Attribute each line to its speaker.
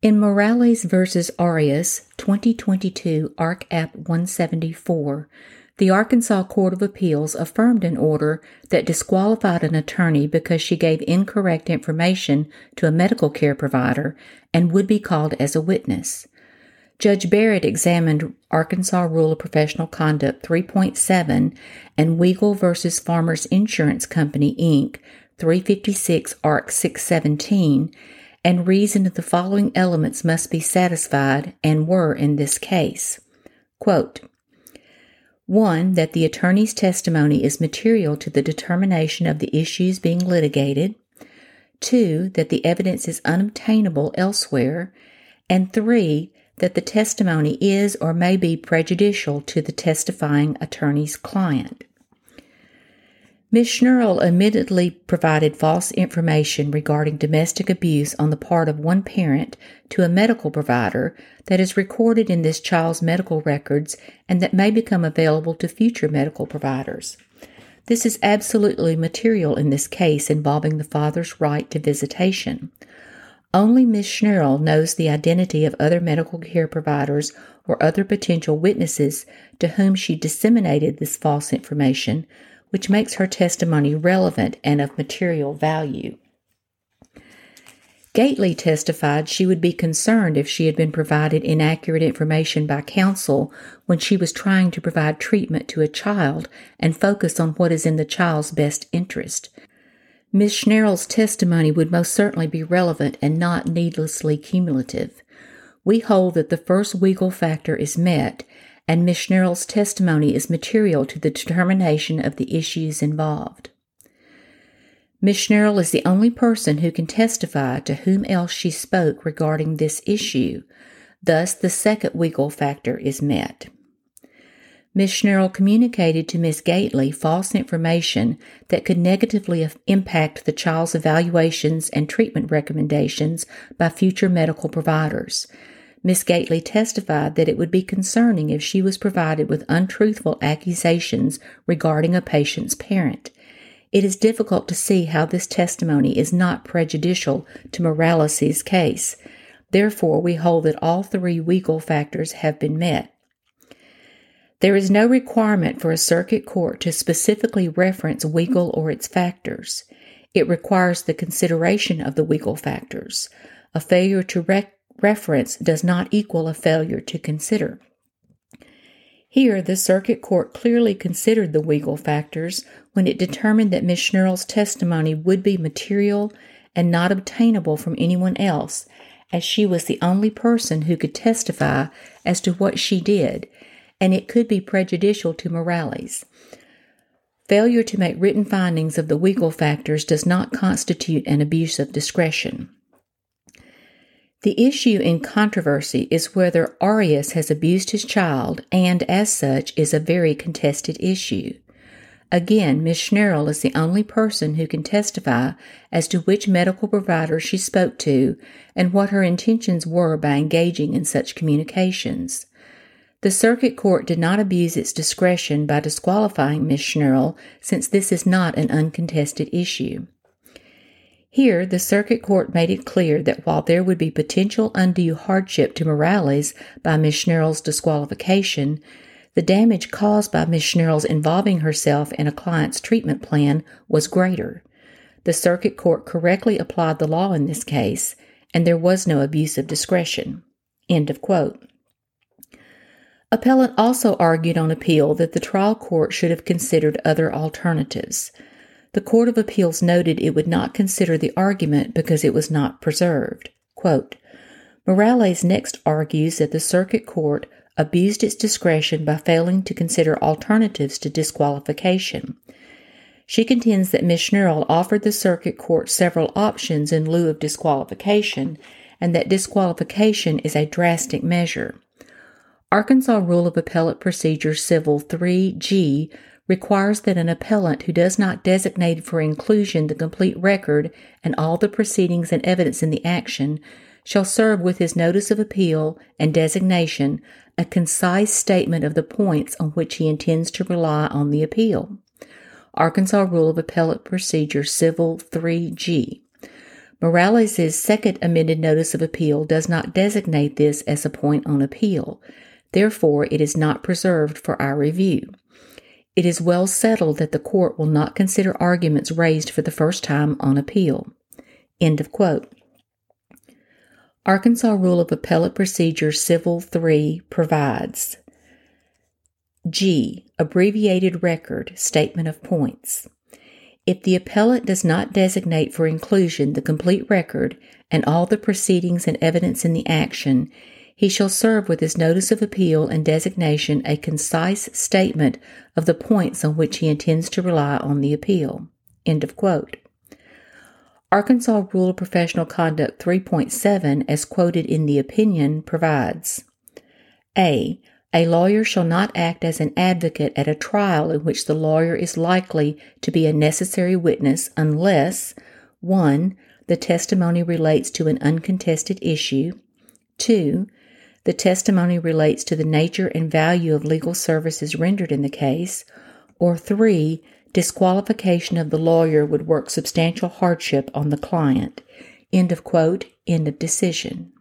Speaker 1: In Morales v. Arias, 2022 Ark App 174, the Arkansas Court of Appeals affirmed an order that disqualified an attorney because she gave incorrect information to a medical care provider and would be called as a witness. Judge Barrett examined Arkansas Rule of Professional Conduct 3.7 and Weigel v. Farmers Insurance Company, Inc., 356 Ark 617, and reasoned the following elements must be satisfied and were in this case. Quote, 1. That the attorney's testimony is material to the determination of the issues being litigated. 2. That the evidence is unobtainable elsewhere. And 3 that the testimony is or may be prejudicial to the testifying attorney's client. Ms. Schnurl admittedly provided false information regarding domestic abuse on the part of one parent to a medical provider that is recorded in this child's medical records and that may become available to future medical providers. This is absolutely material in this case involving the father's right to visitation. Only Ms. Schnurl knows the identity of other medical care providers or other potential witnesses to whom she disseminated this false information, which makes her testimony relevant and of material value. Gately testified she would be concerned if she had been provided inaccurate information by counsel when she was trying to provide treatment to a child and focus on what is in the child's best interest. Ms. Schnurl's testimony would most certainly be relevant and not needlessly cumulative. We hold that the first Weigel factor is met, and Ms. Schnurl's testimony is material to the determination of the issues involved. Ms. Schnurl is the only person who can testify to whom else she spoke regarding this issue. Thus, the second Weigel factor is met. Ms. Schnurl communicated to Ms. Gately false information that could negatively impact the child's evaluations and treatment recommendations by future medical providers. Ms. Gately testified that it would be concerning if she was provided with untruthful accusations regarding a patient's parent. It is difficult to see how this testimony is not prejudicial to Morales' case. Therefore, we hold that all three Weigel factors have been met. There is no requirement for a circuit court to specifically reference Weigel or its factors. It requires the consideration of the Weigel factors. A failure to rec- reference does not equal a failure to consider. Here, the circuit court clearly considered the Weigel factors when it determined that Ms. Schnurl's testimony would be material and not obtainable from anyone else, as she was the only person who could testify as to what she did and it could be prejudicial to Morales. Failure to make written findings of the Weigel factors does not constitute an abuse of discretion. The issue in controversy is whether Arias has abused his child, and as such is a very contested issue. Again, Ms. Schnurl is the only person who can testify as to which medical provider she spoke to and what her intentions were by engaging in such communications. The circuit court did not abuse its discretion by disqualifying Ms. Schnurl since this is not an uncontested issue. Here, the circuit court made it clear that while there would be potential undue hardship to Morales by Ms. Schnurl's disqualification, the damage caused by Ms. Schnurl's involving herself in a client's treatment plan was greater. The circuit court correctly applied the law in this case, and there was no abuse of discretion. End of quote. Appellant also argued on appeal that the trial court should have considered other alternatives. The Court of Appeals noted it would not consider the argument because it was not preserved. Quote, Morales next argues that the Circuit Court abused its discretion by failing to consider alternatives to disqualification. She contends that Ms. Schnurl offered the Circuit Court several options in lieu of disqualification and that disqualification is a drastic measure. Arkansas Rule of Appellate Procedure Civil 3G requires that an appellant who does not designate for inclusion the complete record and all the proceedings and evidence in the action shall serve with his notice of appeal and designation a concise statement of the points on which he intends to rely on the appeal. Arkansas Rule of Appellate Procedure Civil 3G. Morales' second amended notice of appeal does not designate this as a point on appeal. Therefore, it is not preserved for our review. It is well settled that the court will not consider arguments raised for the first time on appeal. End of quote. Arkansas Rule of Appellate Procedure Civil 3 provides G. Abbreviated Record Statement of Points. If the appellant does not designate for inclusion the complete record and all the proceedings and evidence in the action, he shall serve with his notice of appeal and designation a concise statement of the points on which he intends to rely on the appeal. End of quote. Arkansas Rule of Professional Conduct 3.7, as quoted in the opinion, provides A. A lawyer shall not act as an advocate at a trial in which the lawyer is likely to be a necessary witness unless 1. The testimony relates to an uncontested issue, 2. The testimony relates to the nature and value of legal services rendered in the case, or three, disqualification of the lawyer would work substantial hardship on the client. End of quote, end of decision.